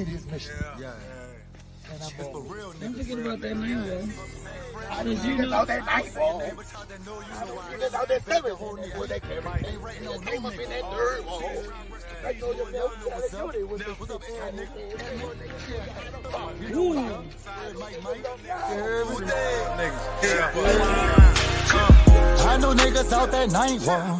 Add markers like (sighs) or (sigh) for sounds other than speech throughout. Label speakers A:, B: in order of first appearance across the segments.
A: y'all niggas complete his mission.
B: Yeah.
A: And I'm
B: It's for
A: on.
B: real
C: Don't
B: niggas.
C: forget about that name, though.
A: I
C: Cause you
A: niggas
C: know-
A: out that night, bro.
B: Niggas out there know you know I
A: Niggas out there seven. Boy, they came, they, they came up in that third wall. They know your belt. They know they was the
B: What's up,
A: six
B: nigga?
C: Ooh.
A: I know niggas out that night wall.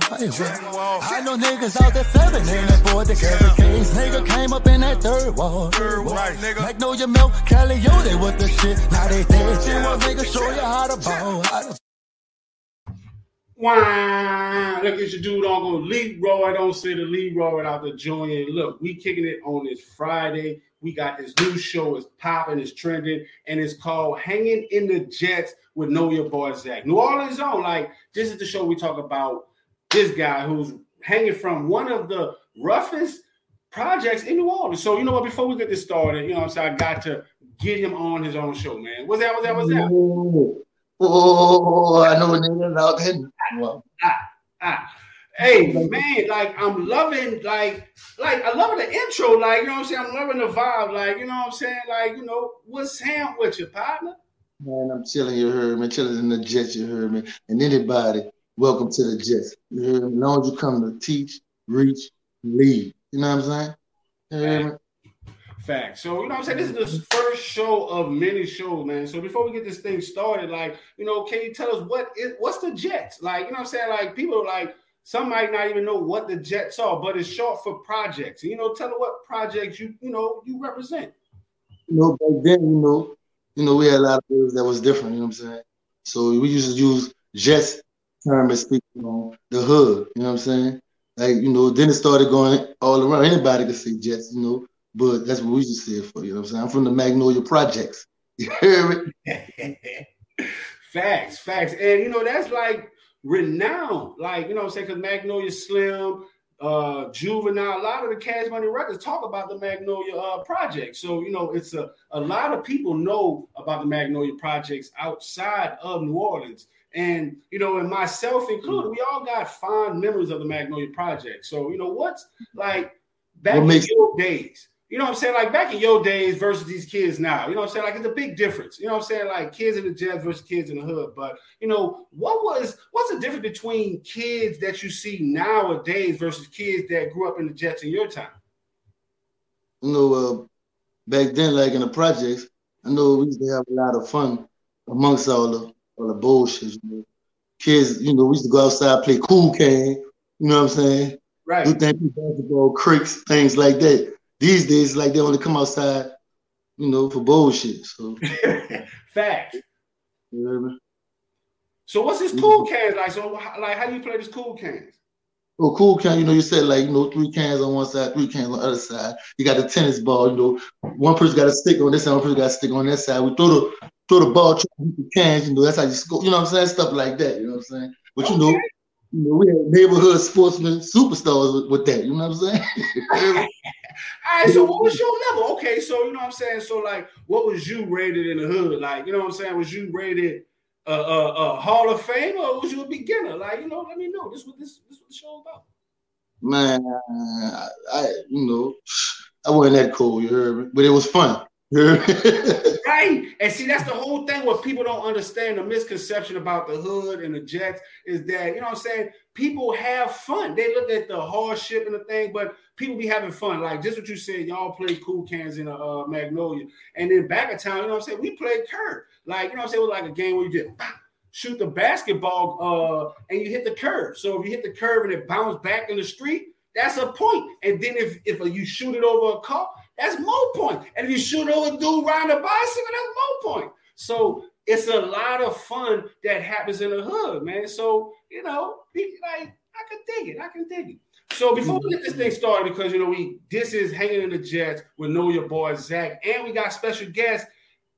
A: I know niggas out that seven in that boy the carry case. Nigga came up in that third wall.
B: Right, nigga.
A: Magnolia milk, Caliote with the shit. Now they dead. Shit, well, nigga, show you how to ball. How to
D: Wow, look at your dude on go Leroy. Don't say the Leroy without the joint. Look, we kicking it on this Friday. We got this new show. It's popping, it's trending, and it's called Hanging in the Jets with Nolia Boy Zack. New Orleans on. Like, this is the show we talk about this guy who's hanging from one of the roughest projects in New Orleans. So, you know what, before we get this started, you know what I'm saying? I got to get him on his own show, man. What's that? What's that? What's that?
A: Oh, oh, I know niggas out there. Well,
D: Ah, hey man, like I'm loving, like, like I love the intro, like you know what I'm saying. I'm loving the vibe, like you know what I'm saying. Like you know what's Sam with your partner?
A: man, I'm chilling, you heard me. Chilling in the Jets, you heard me. And anybody, welcome to the Jets. You heard me. As long as you come to teach, reach, lead. You know what I'm saying? You heard me?
D: Fact. So you know I'm saying. This is the first show of many shows, man. So before we get this thing started, like you know, can you tell us what is what's the Jets? Like you know I'm saying. Like people like some might not even know what the Jets are, but it's short for projects. You know, tell them what projects you you know you represent.
A: You know, back then, you know, you know, we had a lot of words that was different, you know what I'm saying? So we used to use Jets term as speaking on the hood, you know what I'm saying? Like, you know, then it started going all around. Anybody could say Jets, you know, but that's what we just said for, you know what I'm saying? I'm from the Magnolia Projects. (laughs) You hear me? (laughs)
D: facts, facts. And you know, that's like renowned. Like, you know what I'm saying? Because Magnolia Slim, uh, Juvenile, a lot of the Cash Money records talk about the Magnolia uh, project. So, you know, it's a, a lot of people know about the Magnolia projects outside of New Orleans. And, you know, and myself included, we all got fond memories of the Magnolia project. So, you know, what's like back
A: What
D: in
A: makes-
D: your days, you know what I'm saying? Like back in your days versus these kids now. You know what I'm saying? Like it's a big difference. You know what I'm saying? Like kids in the Jets versus kids in the hood. But you know, what was what's the difference between kids that you see nowadays versus kids that grew up in the Jets in your time?
A: You know, uh, back then, like in the projects, I know we used to have a lot of fun amongst all the all the bullshit. You know. Kids, you know, we used to go outside, play cool can, you know what I'm saying?
D: Right.
A: Do things, basketball, cricks, things like that. These days, like they only come outside, you know, for bullshit. So, (laughs)
D: Fact.
A: you hear me?
D: So what's this cool cans like? So like how do you play this cool cans?
A: Well, cool can, you know, you said like, you know, three cans on one side, three cans on the other side. You got the tennis ball, you know, one person got a stick on this side, one person got a stick on that side. We throw the throw the ball, try to the cans, you know, that's how you score, you know what I'm saying? Stuff like that, you know what I'm saying? But you know. You know, we had neighborhood sportsmen, superstars with, with that, you know what I'm saying? (laughs)
D: All right, so what was your level? Okay, so you know what I'm saying. So like, what was you rated in the hood? Like, you know what I'm saying? Was you rated a uh, uh, uh, Hall of Fame or was you a beginner? Like, you know, let me know. This what this this what the show about.
A: Man, I, I you know, I wasn't that cool, you heard me? But it was fun. (laughs)
D: Right. And see, that's the whole thing what people don't understand. The misconception about the hood and the Jets is that, you know what I'm saying? People have fun. They look at the hardship and the thing, but people be having fun. Like just what you said, y'all play cool cans in a uh, Magnolia. And then back of town, you know what I'm saying? We played curve. Like, you know what I'm saying? It was like a game where you just shoot the basketball uh, and you hit the curve. So if you hit the curve and it bounced back in the street, that's a point. And then if, if you shoot it over a car, that's more point. And if you shoot over dude riding a bicycle, that's more point. So it's a lot of fun that happens in the hood, man. So, you know, like I can dig it. I can dig it. So before we get this thing started, because you know, we this is hanging in the jets with Nolia Boy Zack, and we got special guest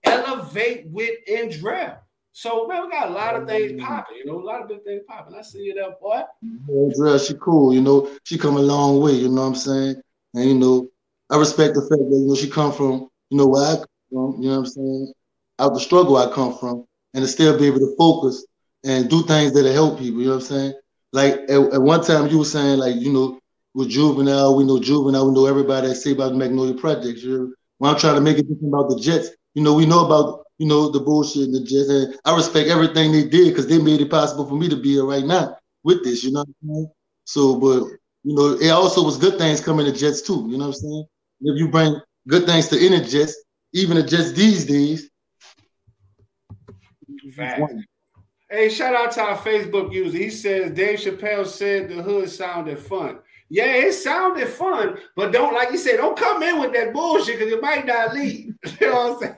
D: Elevate with Edrielle. So man, we got a lot of things popping, you know, a lot of big things popping. I see it up, boy.
A: Andrea, she cool, you know, she come a long way, you know what I'm saying? And you know, I respect the fact that you know she come from, you know, where I come from, you know what I'm saying, out the struggle I come from, and to still be able to focus and do things that'll help people, you know what I'm saying? Like at, at one time you were saying, like, you know, with Juvenile. We know Juvenile. We know everybody that say about the Magnolia Projects. You know? When I'm trying to make it about the Jets, you know, we know about you know the bullshit in the Jets, and I respect everything they did because they made it possible for me to be here right now with this. You know what I'm saying? So, but you know, it also was good things coming to Jets too. You know what I'm saying? If you bring good things to any Jets, even the Jets these days.
D: Hey, shout out to our Facebook user. He says Dave Chappelle said the hood sounded fun. Yeah, it sounded fun, but don't like you said, don't come in with that bullshit because you might not leave. (laughs) you know what I'm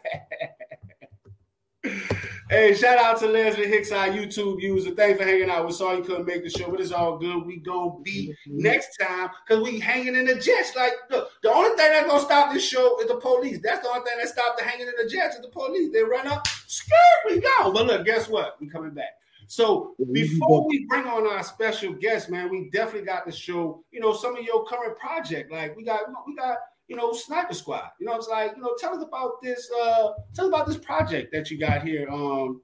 D: saying? Hey, shout out to Leslie Hicks, our YouTube user. Thanks for hanging out. We saw you couldn't make the show, but it's all good. We gonna be next time because we hanging in the jets. Like look, the only thing that's gonna stop this show is the police. That's the only thing that stopped the hanging in the jets is the police. They run up, skirt, we go. But look, guess what? We coming back. So before we bring on our special guest, man, we definitely got to show, you know, some of your current project. Like we got, we got, you know, Sniper Squad. You know, it's like, you know, tell us about this, uh, tell us about this project that you got here. Um,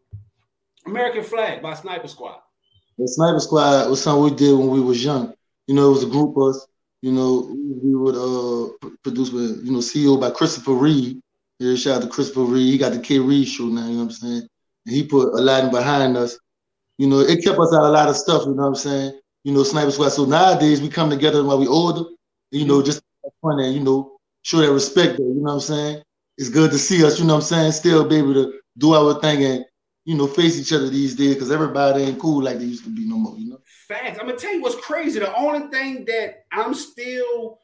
D: American Flag by Sniper Squad.
A: The Sniper Squad was something we did when we was young. You know, it was a group of us. You know, we would uh produce with, you know, CEO by Christopher Reed. Yeah, shout out to Christopher Reed. He got the K Reed show now, you know what I'm saying? And he put Aladdin behind us you know, it kept us out a lot of stuff, you know what I'm saying? You know, Sniper Squad. So nowadays we come together while we older, you know, just fun and, you know, show that respect you know what I'm saying? It's good to see us, you know what I'm saying, still be able to do our thing and, you know, face each other these days because everybody ain't cool like they used to be no more, you know?
D: Facts. I'm gonna tell you what's crazy. The only thing that I'm still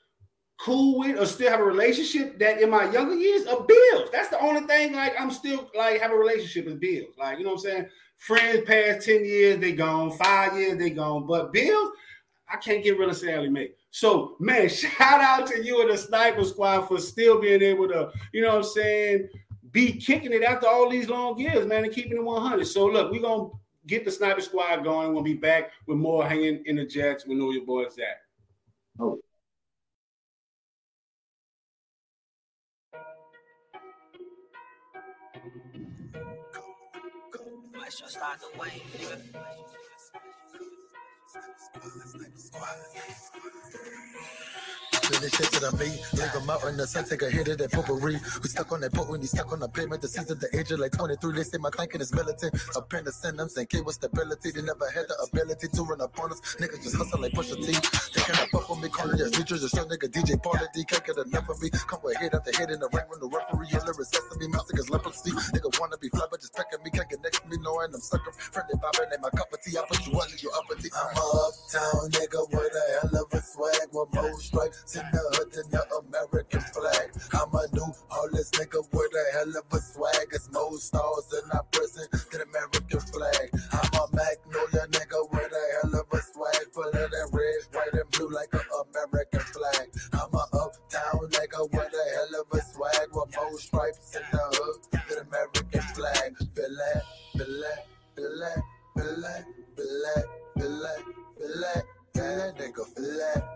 D: cool with or still have a relationship that in my younger years are bills. That's the only thing like I'm still like have a relationship with bills. Like, you know what I'm saying? Friends past 10 years, they gone, five years, they gone. But bills, I can't get rid of Sallie Mae. So, man, shout out to you and the Sniper Squad for still being able to, you know what I'm saying, be kicking it after all these long years, man, and keeping it 100. So, look, we're going to get the Sniper Squad going. We'll be back with more hanging in the Jets. We know your boys at.
A: Oh.
C: Let's just start the way. Squad. Do the shit to the beat, leave them out in the sun, take a hit of that potpourri. We stuck on that pot when he stuck on the pavement. The season, the age of like 23. They say my thinking is militant. Apprentice and I'm saying, with stability. They never had the ability to run up on us. Niggas just hustle like push a T. They cannot fuck with me, calling their features. Just show nigga DJ Party D. Can't get enough of me. Come with hit after hit in the ring when the referee lyrics. Sesame music is leprosy. Nigga wanna be fly, but just pecking me. Can't get next to me, knowing I'm sucker. Friendly vibing ain't my cup of tea. I put you under your upper D. I'm a uptown nigga with a hell of a swag with more stripes in the hood than the American flag. I'm a new homeless nigga with a hell of a swag. It's more stars in our prison than American flag. I'm a magnolia nigga with a hell of a swag, full of that red, white, and blue like an American flag. I'm a uptown nigga with a hell of a swag with more stripes in the hood than American flag. Feel that, feel that, feel that, feel that, nigga that,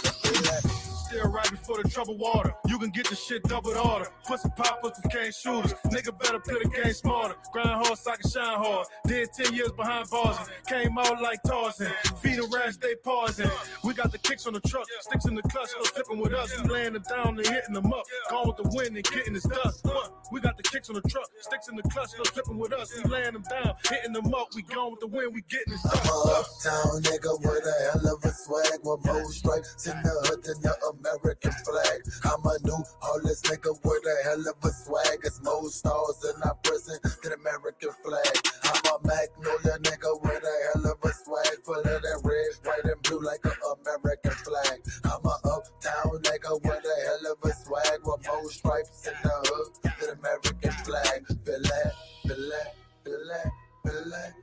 B: right before the trouble water. You can get the shit doubled order. Pussy pop, pussy can't shooters. Nigga better play the game smarter. Grind hard so I can shine hard. Did 10 years behind bars. Came out like Tarzan. Feet around, stay pausing. We got the kicks on the truck. Sticks in the clutch, no slipping with us. We laying it down and hitting them up. Gone with the wind and getting this dust. We got the kicks on the truck. Sticks in the clutch, no slipping with us. We laying them down, hitting them up. We gone with the wind, we getting this
C: I'm
B: dust.
C: a
B: Uh,
C: uptown nigga with a hell of a swag with more stripes in the hood than the American flag. I'm a new homeless nigga with a hell of a swag. It's more stars in our prison than American flag. I'm a magnolia nigga with a hell of a swag, full of that red, white, and blue like an American flag. I'm a uptown nigga with a hell of a swag with more stripes in the hood than American flag. Feel that, feel that, feel that,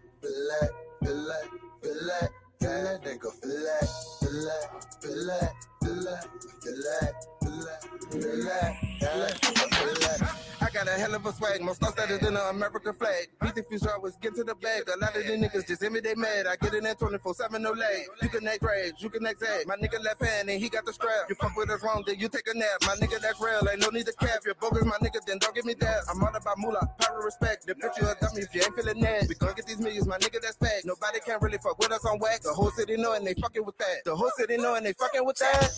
C: feel that. That nigga feel that, feel that, feel that, feel. Got a hell of a swag. Most stuff that is in the American flag. Easy future always get to the bag. A lot of these niggas just hit me, they mad. I get in 24 7, no lag. You can act rage, you can act zag. My nigga left hand and he got the strap. You fuck with us wrong, then you take a nap. My nigga, that's real, ain't no need to cap. You're bogus, my nigga, then don't give me that. I'm all about moolah, power, respect. They put you a dummy if you ain't feeling that. We gon' get these millions, my nigga, that's fact. Nobody can really fuck with us on wax. The whole city know and they fucking with that. The whole city know and they fucking with that.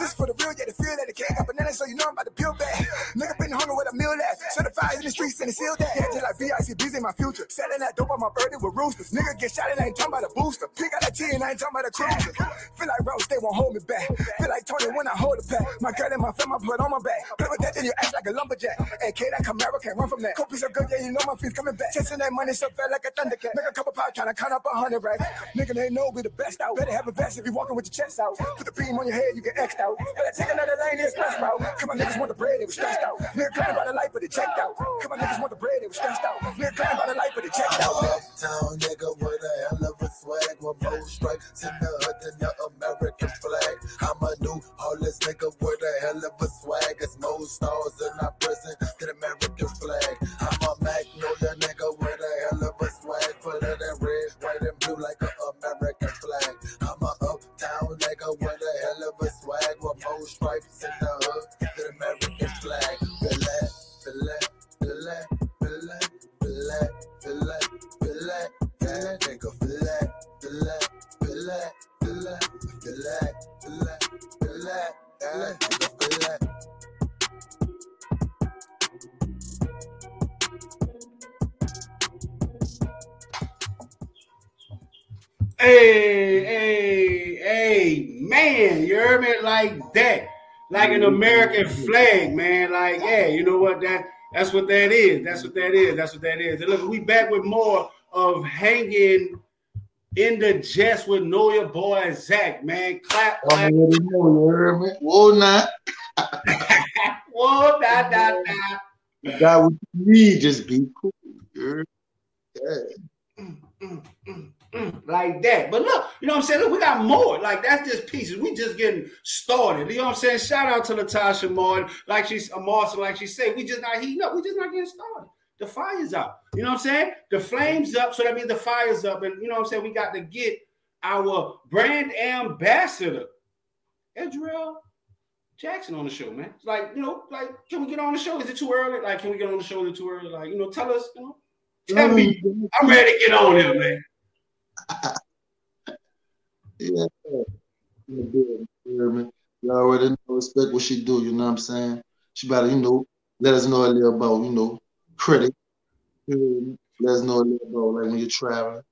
E: This for the real, yeah, the feel that the cat got bananas, so you know I'm about to peel back. Nigga been hungry with a meal at. Certified in the streets and it's sealed that. Yeah, just like VICB's in my future. Selling that dope on my birthday with roosters. Nigga get shot and I ain't talking about a booster. Pick out that T and I ain't talking about a cruiser. Feel like Rose, they won't hold me back. Feel like Tony when I hold the pack. My girl and my family I put on my back. Play with that, then you act like a lumberjack. AK that Camaro can't run from that. Copies are good, yeah, you know my feet's coming back. Chasing that money so fat like a thundercat. Make a couple pounds trying to count up a hundred racks. Nigga, they know we the best out. Better have a vest if you walking with your chest out. Put the beam on your head, you get X'd out. Gotta take another lane, it's stressed out. Come on, niggas want the bread, they was stressed out. Nigga crying about the life, but they checked out. Come on, niggas want the bread, they was stressed out. Nigga crying about the life, but they checked out.
C: Town nigga with a hell of a swag with more stripes in the hood than the American flag. I'm a new homeless nigga with a hell of a swag. It's more stars an American flag,
D: man. Like, yeah, you know what? That that's what that is. That's what that is. That's what that is. And look, we back with more of hanging in the jest with Nolia Boy Zack, man. Clap, clap.
A: know, you heard me? Whoa, not. (laughs)
D: Whoa, da da da.
A: The guy with me just be cool. Yeah.
D: Like that. But look, you know what I'm saying? Look, we got more. Like that's just pieces. We just getting started. You know what I'm saying? Shout out to Latasha Martin. Like she's uh, a Martin, like she said, we just not heating up. We just not getting started. The fire's up. You know what I'm saying? The flames up. So that means the fire's up. And you know what I'm saying? We got to get our brand ambassador, Edrielle Jackson on the show, man. It's like, you know, like, can we get on the show? Is it too early? Like, can we get on the show? Is it too early? Like, you know, tell us, you know, tell me. I'm ready to get on there, man. (laughs)
A: Yeah. You already know, respect what she do, you know what I'm saying? She better, you know, let us know a little about, you know, credit. You heard me? Let us know a little about like when you're traveling.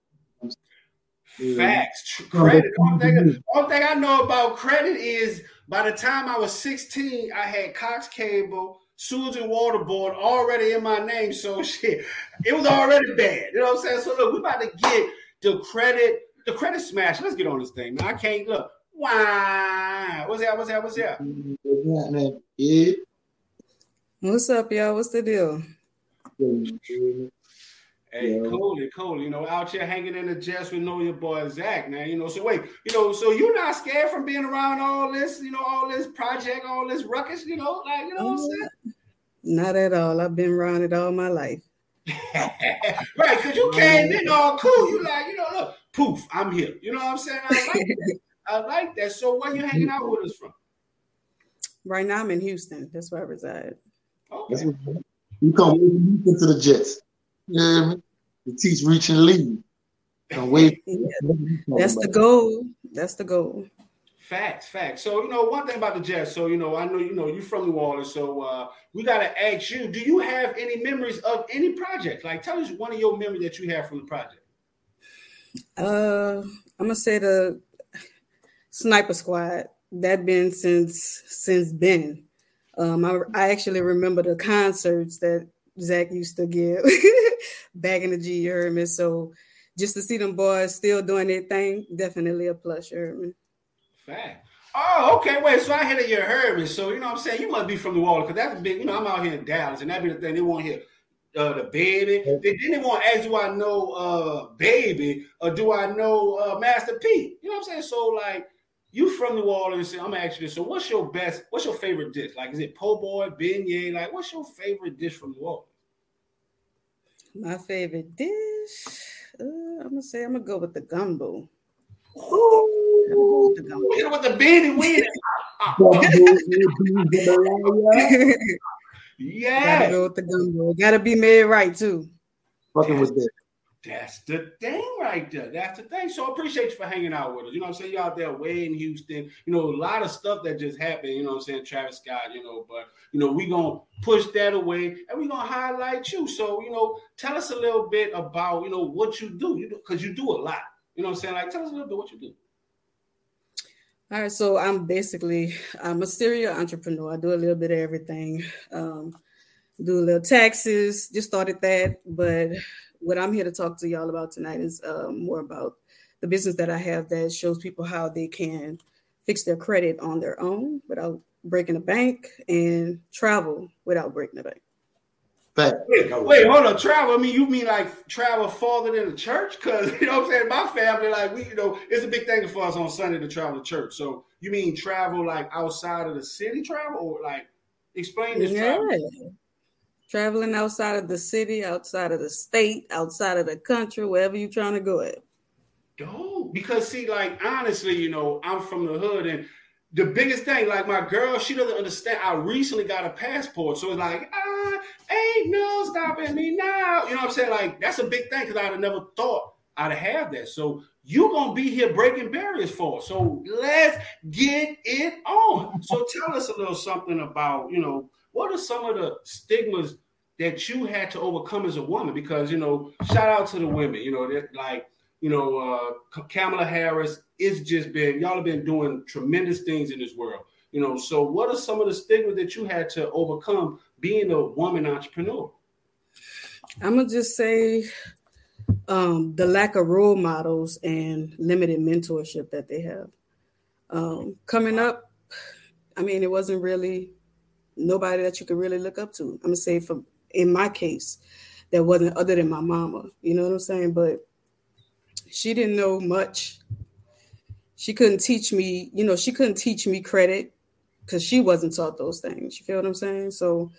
D: Facts. Credit. Only thing, thing I know about credit is by the time I was 16, I had Cox Cable, Sewerage and Water Board already in my name. So (laughs) shit, it was already bad. You know what I'm saying? So look, we about to get the credit, the credit smash. Let's get on this thing, man. I can't look. Wow. What's that? What's that? What's that?
A: Yeah, man.
F: What's up, y'all? What's the deal?
D: Hey,
A: Yeah.
D: Coley, Coley, you know, out here hanging in the jets with Nolia Boy Zack, man. You know, so wait, you know, so you're not scared from being around all this, you know, all this project, all this ruckus, you know, like you know what I'm uh, saying?
F: Not at all. I've been around it all my life. (laughs)
D: right, because you came in all cool. You like, you know, look, poof, I'm here. You know what I'm saying? I like that. (laughs) I like that. So where you hanging out with us from?
F: Right now, I'm in Houston. That's where I reside.
A: That's
D: Okay.
A: you come into the Jets. You hear me? To teach, reach, and lead. (laughs)
F: Yeah, that's the goal. That's the goal.
D: Facts, facts. So you know one thing about the Jets. So you know I know you know you from New Orleans. So uh, we gotta ask you: Do you have any memories of any project? Like tell us one of your memories that you have from the project.
F: Uh, I'm gonna say the Sniper Squad. That been since since then. Um, I, I actually remember the concerts that Zack used to give (laughs) back in the G. Me? So just to see them boys still doing their thing, definitely a plus. Me?
D: Fact. Oh, okay. Wait. So I hear that you heard me. So you know what I'm saying you must be from New Orleans because that's a big. You know I'm out here in Dallas, and that be the thing they want hear. Uh, the baby. They didn't want to ask, do I know uh baby or do I know uh Master P? You know what I'm saying? So like, you from New Orleans. I'm gonna ask you. So, what's your best? What's your favorite dish? Like, is it po' boy, beignet? Like, what's your favorite dish from New Orleans?
F: My favorite dish. Uh, I'm gonna say I'm gonna go with the gumbo.
D: Ooh, with the gumbo. Hit with the beanie weenie.
F: yeah. Gotta go with the gumbo. Gotta be made right too.
A: Fucking with that.
D: That's the thing right there. That's the thing. So I appreciate you for hanging out with us. You know I'm saying? You out there way in Houston. You know, a lot of stuff that just happened, you know I'm saying, Travis Scott, you know, but you know, we gonna push that away and we gonna highlight you. So, you know, tell us a little bit about, you know, what you do. You because you do a lot. You know what I'm saying? Like tell us a little bit what you do.
F: All right, so I'm basically I'm a serial entrepreneur. I do a little bit of everything. Um, do a little taxes, just started that, but what I'm here to talk to y'all about tonight is uh, more about the business that I have that shows people how they can fix their credit on their own without breaking a bank and travel without breaking a bank.
D: But wait, wait, hold on, travel. I mean, you mean like travel farther than the church? Because (laughs) you know what I'm saying. My family, like we, you know, it's a big thing for us on Sunday to travel to church. So you mean travel like outside of the city, travel, or like explain this? Yeah. Travel?
F: traveling outside of the city, outside of the state, outside of the country, wherever you're trying to go at.
D: Dope. Because see, like honestly, you know, I'm from the hood and the biggest thing, like my girl, she doesn't understand. I recently got a passport, so it's like, ah, ain't no stopping me now. You know what I'm saying? Like that's a big thing because I'd have never thought I'd have that. So you gonna be here breaking barriers for us. So let's get it on. So tell us a little something about, you know, what are some of the stigmas that you had to overcome as a woman? Because you know, shout out to the women. You know, that like you know, uh, Kamala Harris. It's just been y'all have been doing tremendous things in this world. You know, so what are some of the stigmas that you had to overcome being a woman entrepreneur?
F: I'm gonna just say um, the lack of role models and limited mentorship that they have. Um, coming up, I mean, it wasn't really nobody that you could really look up to. I'm gonna say for in my case, that wasn't other than my mama. You know what I'm saying? But she didn't know much. She couldn't teach me, you know, she couldn't teach me credit because she wasn't taught those things. You feel what I'm saying? So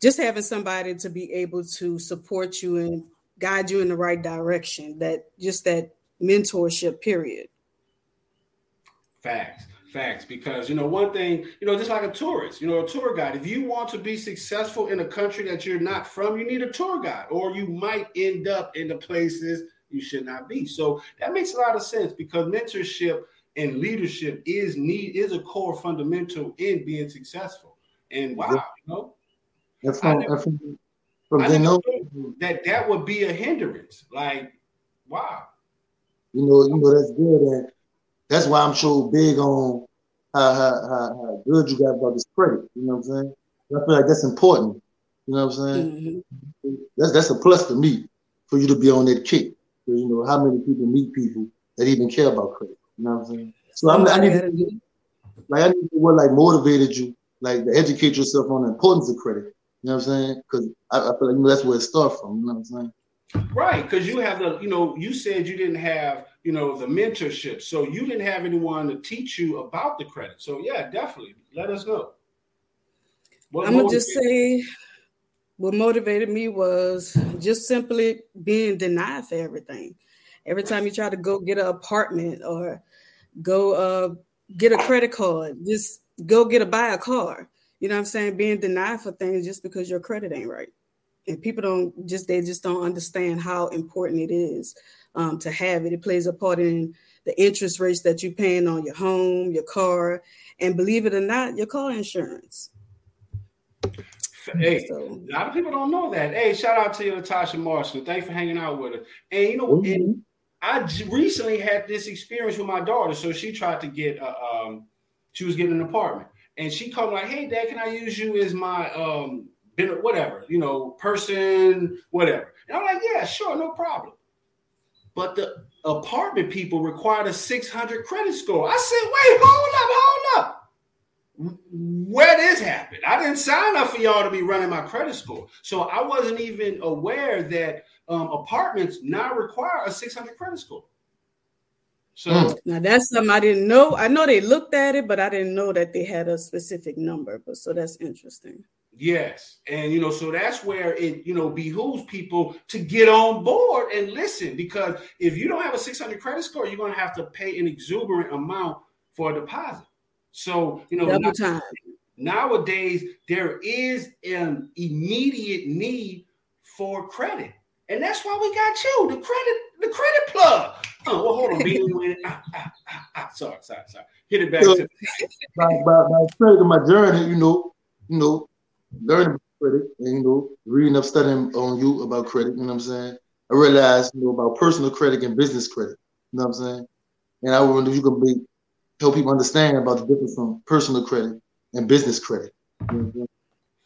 F: just having somebody to be able to support you and guide you in the right direction, that just that mentorship period.
D: Facts. Facts, because you know one thing, you know, just like a tourist, you know, a tour guide. If you want to be successful in a country that you're not from, you need a tour guide, or you might end up in the places you should not be. So that makes a lot of sense because mentorship and leadership is need is a core fundamental in being successful. And wow, you know,
A: that's from, never, from,
D: from that that would be a hindrance. Like, wow.
A: You know, you know that's good. And that's why I'm so big on how, how, how, how good you got about this credit. You know what I'm saying? I feel like that's important. You know what I'm saying? Mm-hmm. That's that's a plus to me for you to be on that kick. Because you know how many people meet people that even care about credit. You know what I'm saying? So I'm, I need to, like I need to what like motivated you, like to educate yourself on the importance of credit. You know what I'm saying? Because I, I, feel like you know, that's where it starts from. You know what I'm saying?
D: Right, because you have the, you know, you said you didn't have you know, the mentorship. So you didn't have anyone to teach you about the credit. So yeah, definitely let us know.
F: What I'm gonna just say what motivated me was just simply being denied for everything. Every time you try to go get an apartment or go uh, get a credit card, just go get a buy a car. You know what I'm saying? Being denied for things just because your credit ain't right. And people don't just they just don't understand how important it is um, to have it. It plays a part in the interest rates that you're paying on your home, your car, and believe it or not, your car insurance.
D: Hey, so, a lot of people don't know that. Hey, shout out to you, Natasha Marshall. Thanks for hanging out with us. And you know, mm-hmm. and I recently had this experience with my daughter. So she tried to get, a, um, she was getting an apartment, and she called me like, "Hey, Dad, can I use you as my um, whatever, you know, person, whatever?" And I'm like, "Yeah, sure, no problem." but the apartment people required a 600 credit score. I said, wait, hold up, hold up. Where this happened? I didn't sign up for y'all to be running my credit score. So I wasn't even aware that um, apartments now require a 600 credit score. So
A: Mm.
F: Now that's something I didn't know. I know they looked at it, but I didn't know that they had a specific number. But so that's interesting.
D: Yes. And you know, so that's where it, you know, behooves people to get on board and listen because if you don't have a 600 credit score, you're going to have to pay an exuberant amount for a deposit. So, you know,
F: Double
D: now-
F: time.
D: nowadays there is an immediate need for credit. And that's why we got you, the credit, the credit plug. Oh, well, hold on. Beat (laughs) me with it. Ah, ah, ah, ah. Sorry, sorry, sorry. Hit it back
A: So-
D: to
A: by, by, by studying my journey, you know, you know, learning about credit and you know, reading up, studying on you about credit, you know what I'm saying? I realized, you know, about personal credit and business credit. You know what I'm saying? And I wonder if you can make help people understand about the difference from personal credit and business credit. You know what I'm saying?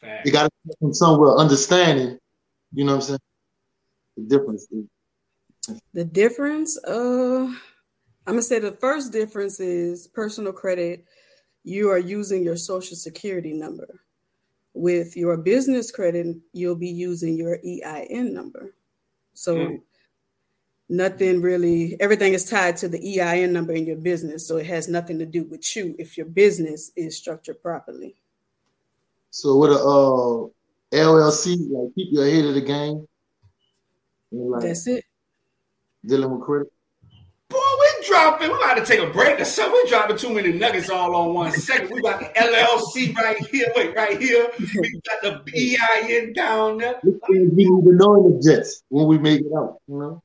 D: fact.
A: You gotta come from somewhere understanding, you know what I'm saying? The difference.
F: The difference, uh, I'm gonna say the first difference is personal credit. You are using your social security number. With your business credit, you'll be using your EIN number. So
D: Mm.
F: Nothing really, everything is tied to the EIN number in your business. So it has nothing to do with you if your business is structured properly.
A: So with a uh LLC, like keep your head of the game. And like
F: That's it.
A: dealing with credit.
D: Boy, we dropping. We about to take a break or something. We dropping too many nuggets all on one second. We got the LLC right here. Wait, right here. We got the EIN down there.
A: This thing we need to know in the Jets when we make it out, you know.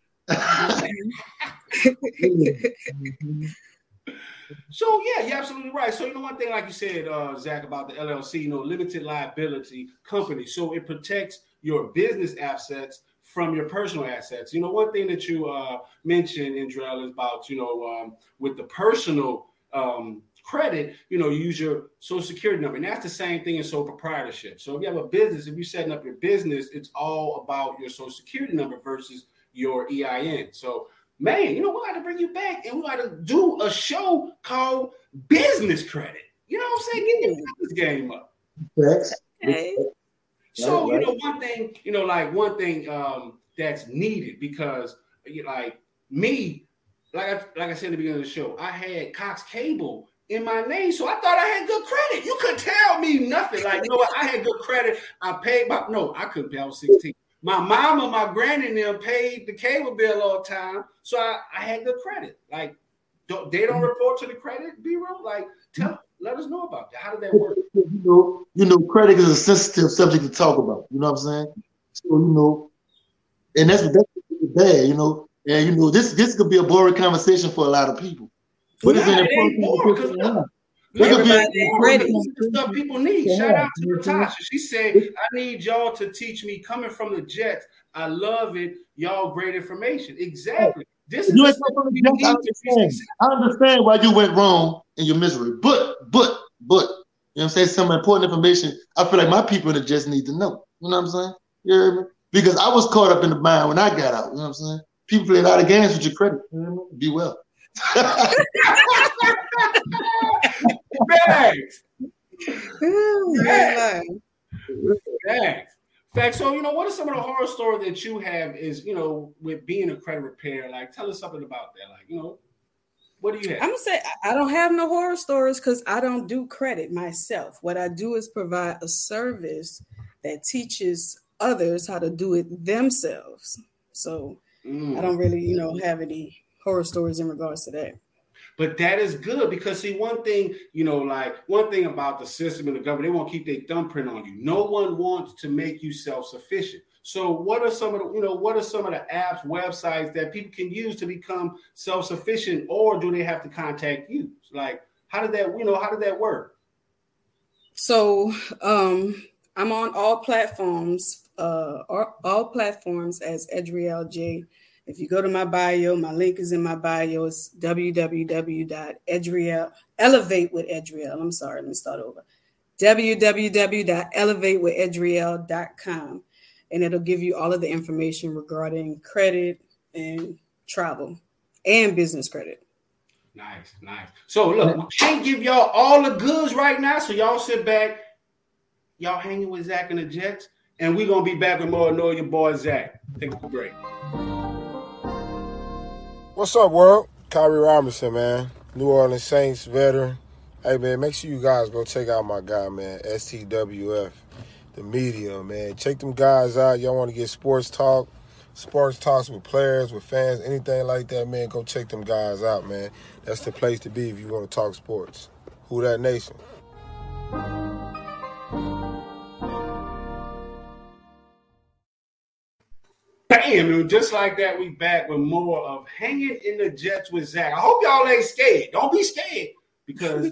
D: So yeah, you're absolutely right. So you know one thing, like you said, uh, Zack, about the LLC, you know, limited liability company. So it protects your business assets from your personal assets. You know, one thing that you uh, mentioned, Edrielle, is about you know um, with the personal um, credit, you know, use your social security number, and that's the same thing in sole proprietorship. So if you have a business, if you're setting up your business, it's all about your social security number versus your EIN. So man, you know, we got to bring you back and we got to do a show called Business Credit. You know what I'm saying? Get your business game up.
A: Facts.
F: Okay.
D: So you know, one thing, you know, like one thing um, that's needed because, you know, like me, like I, like I said in the beginning of the show, I had Cox Cable in my name, so I thought I had good credit. You couldn't tell me nothing. Like, you know what? I had good credit. I paid my no, I couldn't pay. I was 16. My mama, my granny, and them paid the cable bill all the time, so I, I had good credit. Like, don't, they don't report to the credit bureau. Like, tell, let us know about that. How did that work?
A: You know, you know, credit is a sensitive subject to talk about. You know what I'm saying? So you know, and that's that's bad. You know, and you know, this this could be a boring conversation for a lot of people. But it's
D: Nah,
A: an
D: it ain't boring, 'cause
A: important
D: look,
A: It could be-
F: Everybody ain't ready.
D: This is the stuff people need.
A: Yeah.
D: Shout out to. Natasha. She said, I need y'all to teach me coming from the Jets. I love it. Y'all great information. Exactly. Oh. This is
A: You ain't from the Jets, I understand. I understand why you went wrong in your misery, but but but you know what I'm saying? Some important information I feel like my people in the Jets need to know. You know what I'm saying? You hear me? Because I was caught up in the mind when I got out. You know what I'm saying? People play a lot of games with your credit. You know I mean? Be well. (laughs) (laughs)
D: Facts.
F: Ooh,
D: Yeah.
F: you lying.
D: Facts. Facts. So, you know, what are some of the horror stories that you have is, you know, with being a credit repair? Like, tell us something about that. Like, you know, what do you have?
F: I'm gonna say I- I don't have no horror stories because I don't do credit myself. What I do is provide a service that teaches others how to do it themselves. So
D: Mm.
F: I don't really, you know, have any horror stories in regards to that.
D: But that is good because see, one thing, you know, like one thing about the system and the government, they won't keep their thumbprint on you. No one wants to make you self-sufficient. So what are some of the, you know, what are some of the apps, websites that people can use to become self-sufficient, or do they have to contact you? Like, how did that, you know, how did that work?
F: So um I'm on all platforms, uh all, all platforms as Edrielle J. If you go to my bio, my link is in my bio. It's www.edrielle elevate with Edrielle. I'm sorry, let me start over. www.elevatewithedrielle.com and it'll give you all of the information regarding credit and travel and business credit.
D: Nice, nice. So look, we can't give y'all all the goods right now. So y'all sit back, y'all hanging with Zack and the Jets, and we're gonna be back with more Nolia Boy Zack. Take a break.
G: What's up, world? Kyrie Robinson, man. New Orleans Saints veteran. Hey, man, make sure you guys go check out my guy, man, STWF, the media, man. Check them guys out. Y'all want to get sports talk, sports talks with players, with fans, anything like that, man, go check them guys out, man. That's the place to be if you want to talk sports. Who Dat Nation?
D: Bam, and just like that, we back with more of hanging in the Jets with Zack. I hope y'all ain't scared. Don't be scared because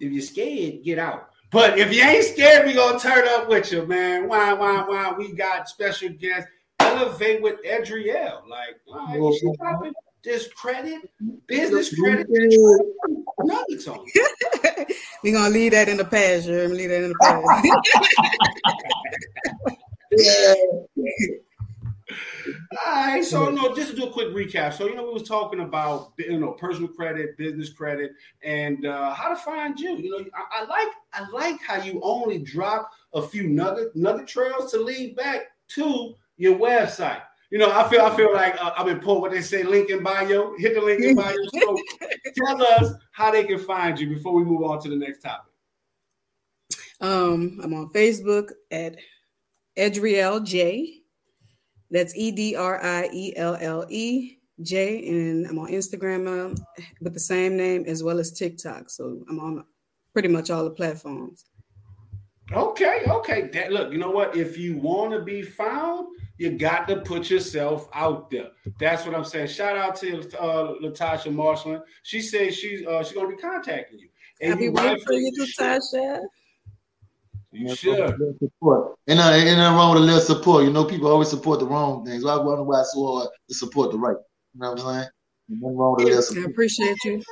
D: if you're scared, get out. But if you ain't scared, we gonna turn up with you, man. Why, why, why? We got special guests. Elevate with Edrielle. Like, all right, she dropping this credit, business credit, nuggets on. (laughs)
F: We're gonna leave that in the past, you heard me? Leave that in the past. (laughs) (laughs)
D: All right, so no, just to do a quick recap. So you know, we was talking about you know personal credit, business credit, and uh, how to find you. You know, I, I like I like how you only drop a few nugget nugget trails to lead back to your website. You know, I feel I feel like uh, I've been pulled what they say link in bio. Hit the link in bio. (laughs) So tell us how they can find you before we move on to the next topic.
F: Um, I'm on Facebook at Edrielle J. That's E D R I E L L E J, and I'm on Instagram um, with the same name as well as TikTok. So I'm on pretty much all the platforms.
D: Okay, okay. That look, you know what? If you want to be found, you got to put yourself out there. That's what I'm saying. Shout out to uh, Latasha Marshall. She says she's uh, she's gonna be contacting you. And
F: I'll be
D: you
F: waiting for you, Natasha.
D: You should.
A: Support. And uh, ain't nothing wrong with a little support. You know, people always support the wrong things. I wonder why it's so hard to support the right. You know what I'm saying? Nothing wrong with a little
F: I appreciate you.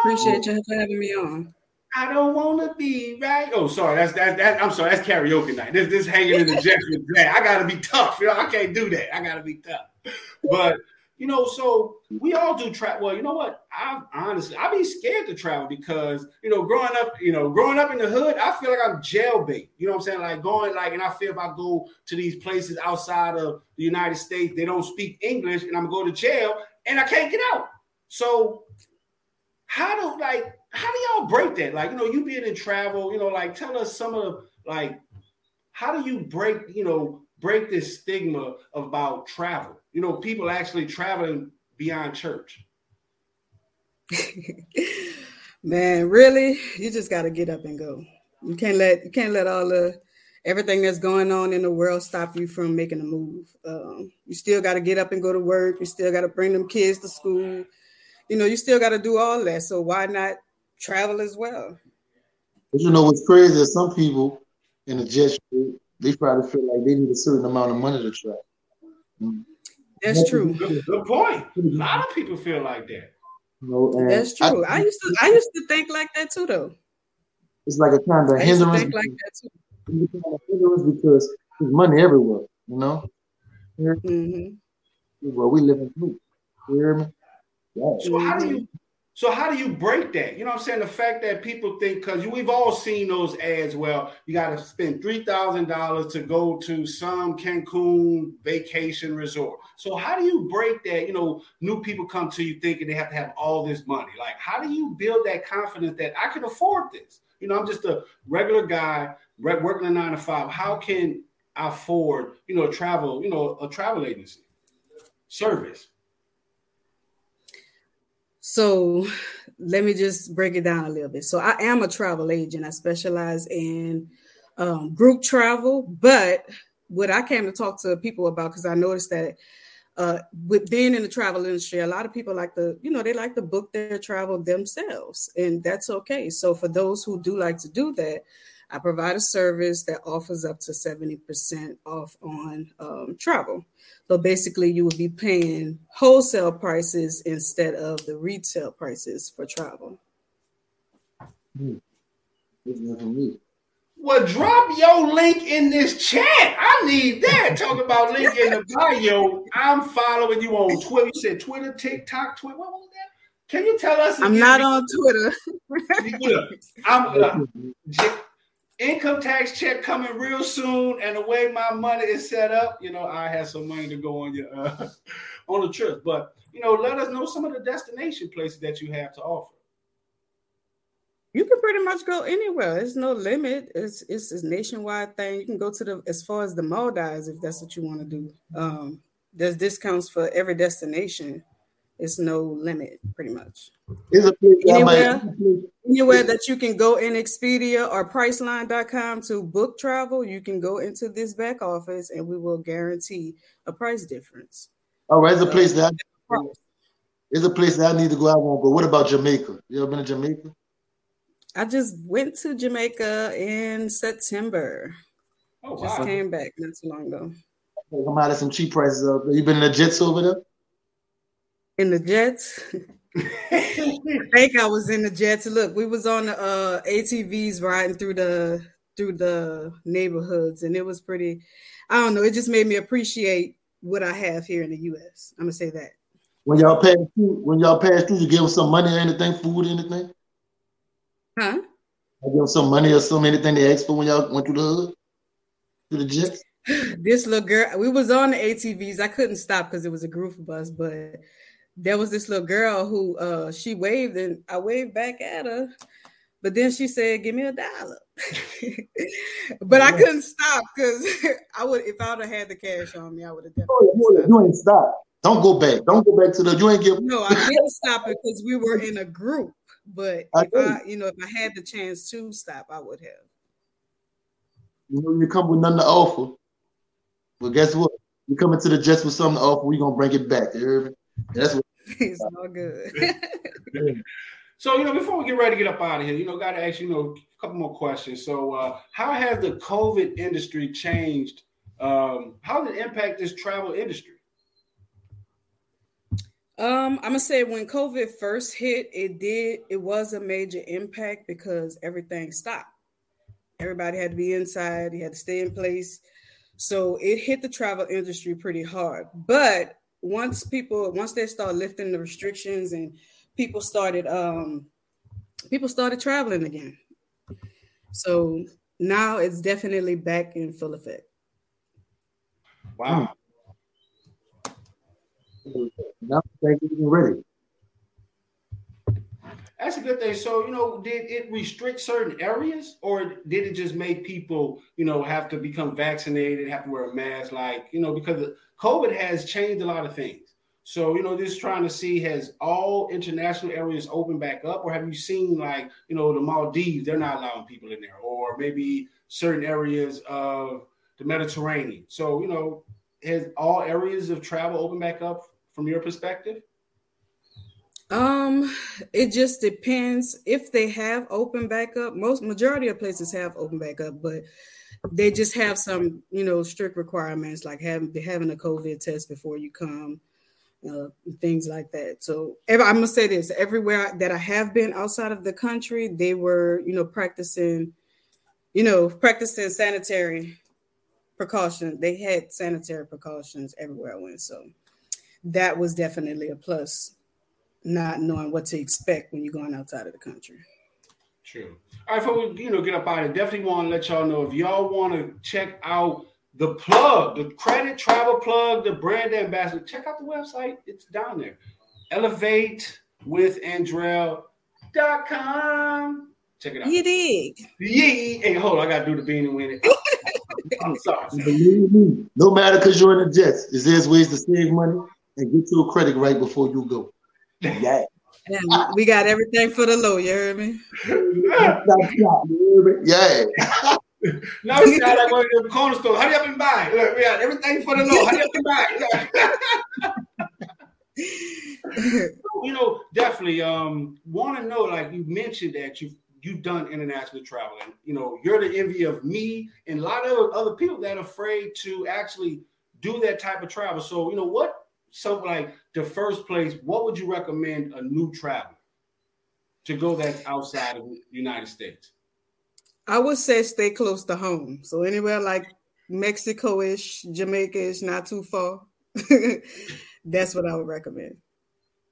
F: Appreciate you for having me on.
D: I don't want to be right. Oh, sorry. That's that. That I'm sorry. That's karaoke night. This this hanging in the (laughs) jets with that. I gotta be tough. You know, I can't do that. I gotta be tough. But you know, so we all do travel. Well, you know what? I honestly, I be scared to travel because you know, growing up, you know, growing up in the hood, I feel like I'm jailbait. You know what I'm saying? Like going, like, and I feel if I go to these places outside of the United States, they don't speak English, and I'm gonna go to jail, and I can't get out. So, how do like, how do y'all break that? Like, you know, you being in travel, you know, like, tell us some of like, how do you break, you know, break this stigma about travel? You know, people actually traveling beyond church. (laughs)
F: Man, really, you just got to get up and go. You can't let you can't let all the everything that's going on in the world stop you from making a move. Um, you still got to get up and go to work. You still got to bring them kids to school. You know, you still got to do all that. So why not travel as well?
A: But you know what's crazy is some people in the jet street, they probably feel like they need a certain amount of money to travel. Mm.
F: That's true.
D: Good, good point. A lot of people feel like that.
A: You know,
F: That's true. I, used to I used to think like that too, though.
A: it's like a kind of
F: I used
A: hindrance.
F: think like that too.
A: It's kind of hindrance because there's money everywhere. You know,
F: Mm-hmm.
A: well, we live in Blue. You hear me? Yeah.
D: So how do you so how do you break that? You know I'm saying? The fact that people think because we've all seen those ads. Well, you got to spend three thousand dollars to go to some Cancun vacation resort. So how do you break that? You know, new people come to you thinking they have to have all this money. Like, how do you build that confidence that I can afford this? You know, I'm just a regular guy working a nine to five. How can I afford, you know, travel, you know, a travel agency service?
F: So let me just break it down a little bit. So I am a travel agent. I specialize in um, group travel, but what I came to talk to people about because I noticed that uh, with being in the travel industry, a lot of people like to, you know, they like to book their travel themselves, and that's okay. So for those who do like to do that, I provide a service that offers up to 70% off on um, travel. So basically, you will be paying wholesale prices instead of the retail prices for travel.
A: It's not for me.
D: Well, drop your link in this chat. I need that. Talk about link in the bio. I'm following you on Twitter. You said Twitter, TikTok, Twitter. What was that? Can you tell us?
F: I'm not on Twitter.
D: Look, (laughs) I'm uh, income tax check coming real soon, and the way my money is set up, you know, I have some money to go on your uh, (laughs) on the trip. But you know, let us know some of the destination places that you have to offer.
F: You can pretty much go anywhere. There's no limit. It's it's a nationwide thing. You can go to the as far as the Maldives if that's what you want to do. Um, there's discounts for every destination. It's no limit, pretty much.
A: It's a place that I might-
F: Anywhere, anywhere that you can go in Expedia or Priceline.com to book travel, you can go into this back office and we will guarantee a price difference.
A: All right, it's a place that I, uh, it's a place that I need to go. I won't go. What about Jamaica? You ever been to Jamaica?
F: I just went to Jamaica in September.
D: Oh
F: Just came back not too long ago.
A: Come out of some cheap prices up there. You been in the jets over there?
F: In the Jets. (laughs) I think I was in the Jets. Look, we was on the uh, ATVs riding through the through the neighborhoods, and it was pretty. I don't know. It just made me appreciate what I have here in the U.S. I'm gonna say that.
A: When y'all pass through, when y'all pass through, you give them some money or anything, food, anything?
F: Huh?
A: I give them some money or some anything they asked for when y'all went through the hood, through the jets. (sighs)
F: This little girl, we was on the ATVs. I couldn't stop because it was a group of us, but there was this little girl who uh she waved and I waved back at her, but then she said, "Give me a dollar." (laughs) but I couldn't stop because (laughs) I would if I would have had the cash on me, I would have definitely.
A: Oh, you, you ain't stop. Don't go back. Don't go back to the. You ain't give.
F: No, I didn't stop it because we were in a group. But
A: I
F: if. I, you know, if I had the chance to stop, I would have.
A: You know you come with nothing to offer. But guess what? You coming to the jets with something to offer. We gonna bring it back. You? That's what. (laughs)
F: It's all good.
D: So, you know, before we get ready to get up out of here, you know, got to ask you, you know, a couple more questions. So, uh, how has the COVID industry changed? Um, how did it impact this travel industry?
F: Um, I'm gonna say when COVID first hit, it did it was a major impact because everything stopped. Everybody had to be inside, you had to stay in place. So it hit the travel industry pretty hard. But once people once they started lifting the restrictions and people started um people started traveling again. So now it's definitely back in full effect.
D: Wow.
A: Now thank you ready.
D: That's a good thing. So, you know, did it restrict certain areas or did it just make people, you know, have to become vaccinated, have to wear a mask? Like, you know, because COVID has changed a lot of things. So, you know, just trying to see has all international areas opened back up, or have you seen like, you know, the Maldives, they're not allowing people in there, or maybe certain areas of the Mediterranean. So, you know, has all areas of travel opened back up from your perspective?
F: Um, it just depends if they have open back up. Most majority of places have open back up, but they just have some, you know, strict requirements like having having a COVID test before you come, uh, things like that. So every, I'm gonna say this: everywhere that I have been outside of the country, they were, you know, practicing, you know, practicing sanitary precaution. They had sanitary precautions everywhere I went, so that was definitely a plus not knowing what to expect when you're going outside of the country.
D: True. All right, folks, you know get up out of it, definitely want to let y'all know if y'all want to check out the plug, the credit travel plug, the brand ambassador, check out the website. It's down there. Elevate with Edrielle.com. Check it out.
F: You dig?
D: Yeah. Hey, hold on, I gotta do the bean and win it. (laughs) I'm sorry. sorry.
A: Believe me, no matter because you're in the jets, is there's ways to save money and get your credit right before you go. (laughs) Yeah.
F: And we got everything for the low. You heard me?
A: Stop, stop, you hear me? Yeah. (laughs)
D: Now we got that one in the corner store. How Hurry up and buy. Look, we got everything for the low. Hurry up and buy. you know, definitely um want to know, like you mentioned that you've you've done international travel, and you know, you're the envy of me and a lot of other people that are afraid to actually do that type of travel. So, you know, what something like the first place, what would you recommend a new traveler to go that's outside of the United States?
F: I would say stay close to home. So anywhere like Mexico-ish, Jamaica-ish, not too far. (laughs) That's what I would recommend.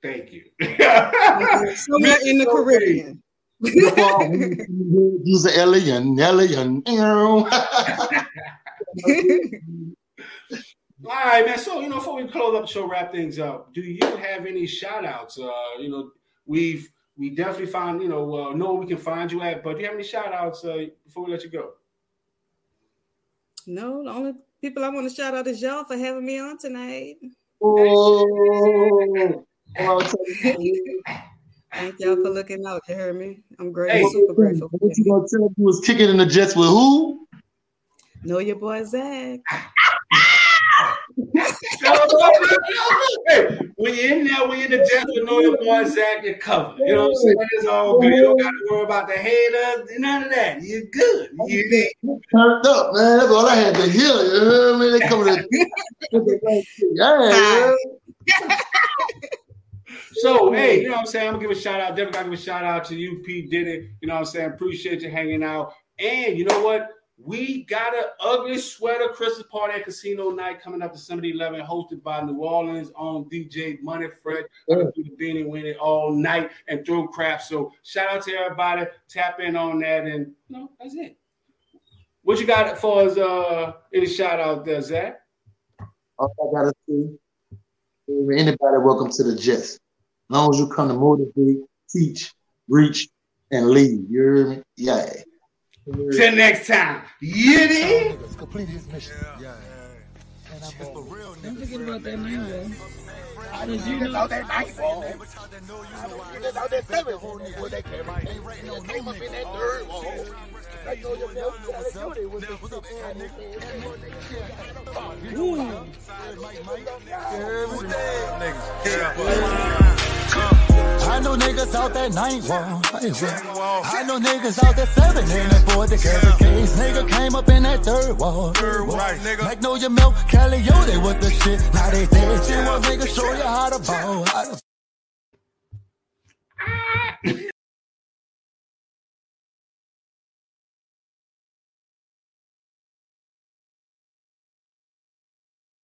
D: Thank you. (laughs)
F: Somewhere in the Caribbean. (laughs)
A: Use the alien, alien.
D: All right, man. So, you know, before we close up the show, wrap things up, do you have any shout outs? Uh, you know, we've we definitely find, you know, uh, know where we can find you at, but do you have any shout outs uh, before we let you go?
F: No, the only people I want to shout out is y'all for having me on tonight.
A: Oh,
F: Thank y'all for looking out. You heard me? I'm great.
D: Hey,
F: super grateful. for
A: what you gonna tell me was kicking in the Jets with who?
F: Nolia Boy Zack.
D: Hey, when you're in there, when you're in the Jets with Nolia Boy Zack, you're covered. You know what I'm saying? It's all good. You don't got to worry about the haters, none of that. You're good. You?
A: Turned up, man. That's all I had to hear. You heard me? They coming to (laughs) yeah.
D: So, hey, you know what I'm saying? I'm gonna give a shout out. Definitely gotta give a shout out to you, P. Did it. You know what I'm saying? Appreciate you hanging out. And you know what? We got an ugly sweater Christmas party at Casino Night coming up December the 11th, hosted by New Orleans on DJ Money Fred. Gonna do the beanie win all night and throw crap. So shout out to everybody. Tap in on that, and you know that's it. What you got for us? Uh, any shout out there, Zack?
A: All I gotta say, anybody welcome to the Jets. As long as you come to motivate, teach, reach, and lead. You hear me? Yeah.
D: Till next time. You dig?
C: Niggas complete his mission. Yeah. And I'm
E: It's the
C: on.
E: real
F: Don't
E: niggas.
F: forget about that name,
E: I just niggas out that night, bro. I just niggas out that seven, bro. They came they came up in that third wall. Now you know your man, we gotta do it with the
C: I know niggas out that night wall. I know niggas out that seven in that boy the carry case. Nigga came up in that third wall. Third wall, nigga. Magnolia milk, Cali they with the shit. Now they dead. Shit, well, nigga show you how to ball. How to